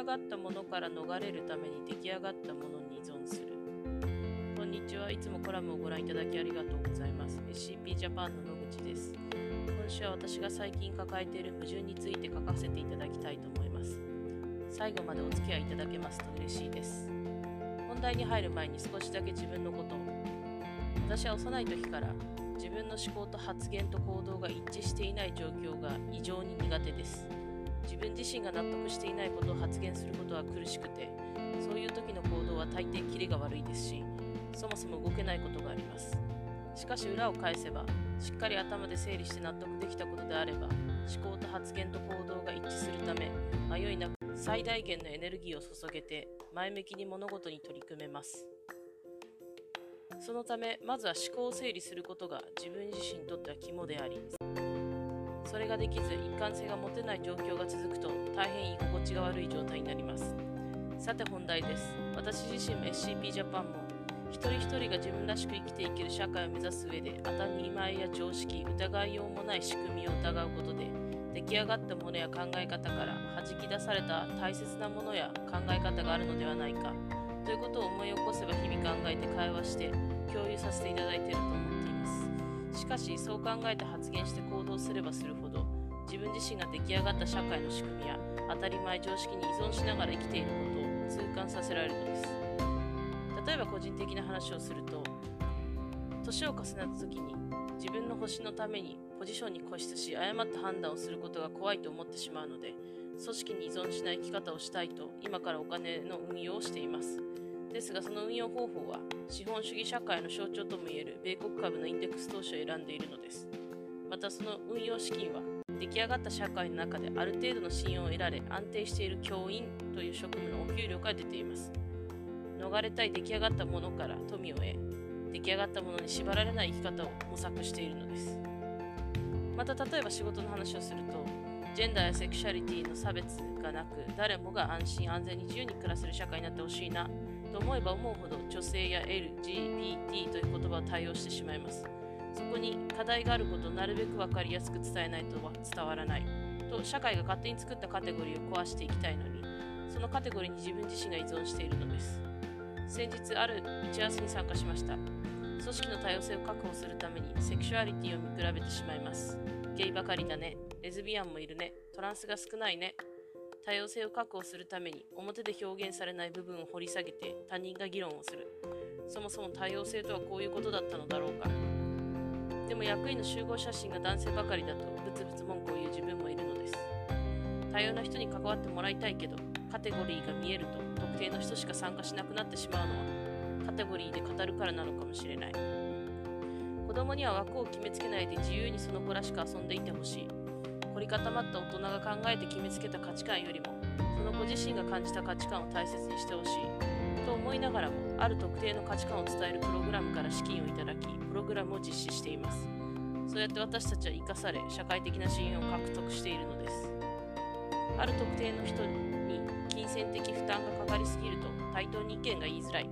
上がったものから逃れるために出来上がったものに依存する。こんにちは。いつもコラムをご覧いただきありがとうございます。SCP ジャパンの野口です。今週は私が最近抱えている矛盾について書かせていただきたいと思います。最後までお付き合いいただけますと嬉しいです。本題に入る前に少しだけ自分のことを。私は幼い時から自分の思考と発言と行動が一致していない状況が異常に苦手です。自分自身が納得していないことを発言することは苦しくてそういう時の行動は大抵キレが悪いですしそもそも動けないことがあります。しかし裏を返せばしっかり頭で整理して納得できたことであれば思考と発言と行動が一致するため迷いなく最大限のエネルギーを注げて前向きに物事に取り組めます。そのためまずは思考を整理することが自分自身にとっては肝でありそれができず一貫性が持てない状況が続くと大変居心地が悪い状態になります。さて本題です。私自身も SCP ジャパンも一人一人が自分らしく生きていける社会を目指す上で当たり前や常識疑いようもない仕組みを疑うことで出来上がったものや考え方から弾き出された大切なものや考え方があるのではないかということを思い起こせば日々考えて会話して共有させていただいていると思っています。しかしそう考えて発言して行動すればするほど自分自身が出来上がった社会の仕組みや当たり前常識に依存しながら生きていることを痛感させられるのです。例えば個人的な話をすると年を重ねた時に自分の星のためにポジションに固執し誤った判断をすることが怖いと思ってしまうので組織に依存しない生き方をしたいと今からお金の運用をしています。ですがその運用方法は資本主義社会の象徴ともいえる米国株のインデックス投資を選んでいるのです。またその運用資金は出来上がった社会の中である程度の信用を得られ安定している教員という職務のお給料から出ています。逃れたい出来上がったものから富を得出来上がったものに縛られない生き方を模索しているのです。また例えば仕事の話をするとジェンダーやセクシャリティの差別がなく誰もが安心安全に自由に暮らせる社会になってほしいな。と思えば思うほど女性や LGBT という言葉を対応してしまいます。そこに課題があることをなるべく分かりやすく伝えないとは伝わらない。と社会が勝手に作ったカテゴリーを壊していきたいのにそのカテゴリーに自分自身が依存しているのです。先日ある打ち合わせに参加しました。組織の多様性を確保するためにセクシュアリティを見比べてしまいます。ゲイばかりだね。レズビアンもいるね。トランスが少ないね。多様性を確保するために表で表現されない部分を掘り下げて他人が議論をする。そもそも多様性とはこういうことだったのだろうか。でも役員の集合写真が男性ばかりだとブツブツ文句を言う自分もいるのです。多様な人に関わってもらいたいけどカテゴリーが見えると特定の人しか参加しなくなってしまうのはカテゴリーで語るからなのかもしれない。子供には枠を決めつけないで自由にその子らしく遊んでいてほしい。凝り固まった大人が考えて決めつけた価値観よりもその子自身が感じた価値観を大切にしてほしいと思いながらもある特定の価値観を伝えるプログラムから資金をいただきプログラムを実施しています。そうやって私たちは生かされ社会的な信用を獲得しているのです。ある特定の人に金銭的負担がかかりすぎると対等に意見が言いづらい。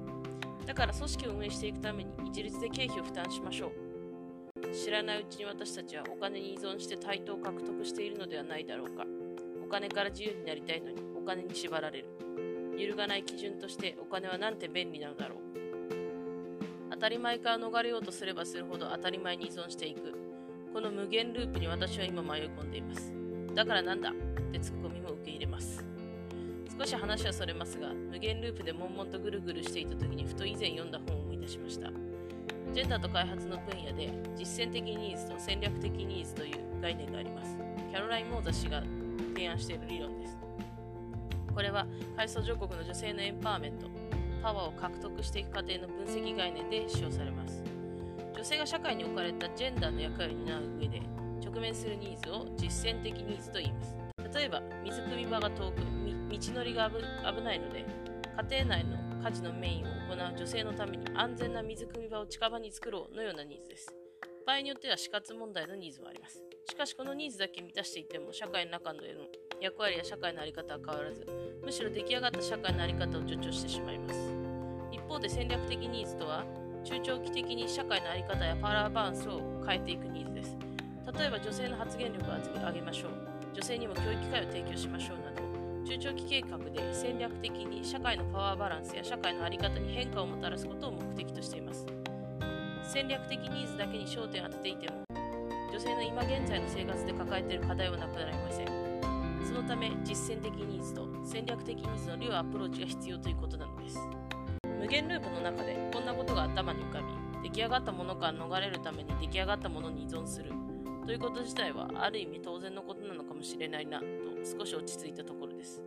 だから組織を運営していくために一律で経費を負担しましょう。知らないうちに私たちはお金に依存して対等を獲得しているのではないだろうか。お金から自由になりたいのにお金に縛られる。揺るがない基準としてお金はなんて便利なのだろう。当たり前から逃れようとすればするほど当たり前に依存していく。この無限ループに私は今迷い込んでいます。だからなんだ？ってツッコミも受け入れます。少し話はそれますが無限ループで悶々とぐるぐるしていた時にふと以前読んだ本を思い出しました。ジェンダーと開発の分野で実践的ニーズと戦略的ニーズという概念があります。キャロライン・モーザ氏が提案している理論です。これは階層上国の女性のエンパワーメントパワーを獲得していく過程の分析概念で使用されます。女性が社会に置かれたジェンダーの役割を担う上で直面するニーズを実践的ニーズと言います。例えば水汲み場が遠く道のりが危ないので家庭内の家事のメインを行う女性のために安全な水汲み場を近場に作ろうのようなニーズです。場合によっては死活問題のニーズもあります。しかしこのニーズだけ満たしていても社会の中の役割や社会の在り方は変わらずむしろ出来上がった社会の在り方を助長してしまいます。一方で戦略的ニーズとは中長期的に社会の在り方やパワーバランスを変えていくニーズです。例えば女性の発言力を上げましょう。女性にも教育機会を提供しましょうなど中長期計画で戦略的に社会のパワーバランスや社会の在り方に変化をもたらすことを目的としています。戦略的ニーズだけに焦点を当てていても女性の今現在の生活で抱えている課題はなくなりません。そのため実践的ニーズと戦略的ニーズの両アプローチが必要ということなのです。無限ループの中でこんなことが頭に浮かび出来上がったものから逃れるために出来上がったものに依存する。ということ自体はある意味当然のことなのかもしれないなと少し落ち着いたところです。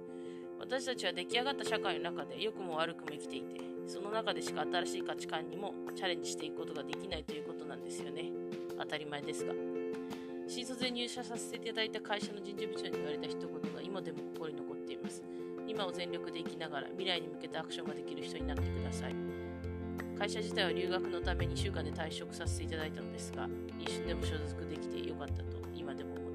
私たちは出来上がった社会の中で良くも悪くも生きていてその中でしか新しい価値観にもチャレンジしていくことができないということなんですよね。当たり前ですが。新卒で入社させていただいた会社の人事部長に言われた一言が今でも心に残っています。今を全力で生きながら未来に向けてアクションができる人になってください。会社自体は留学のため2週間で退職させていただいたのですが一瞬でも所属できてよかったと今でも思います。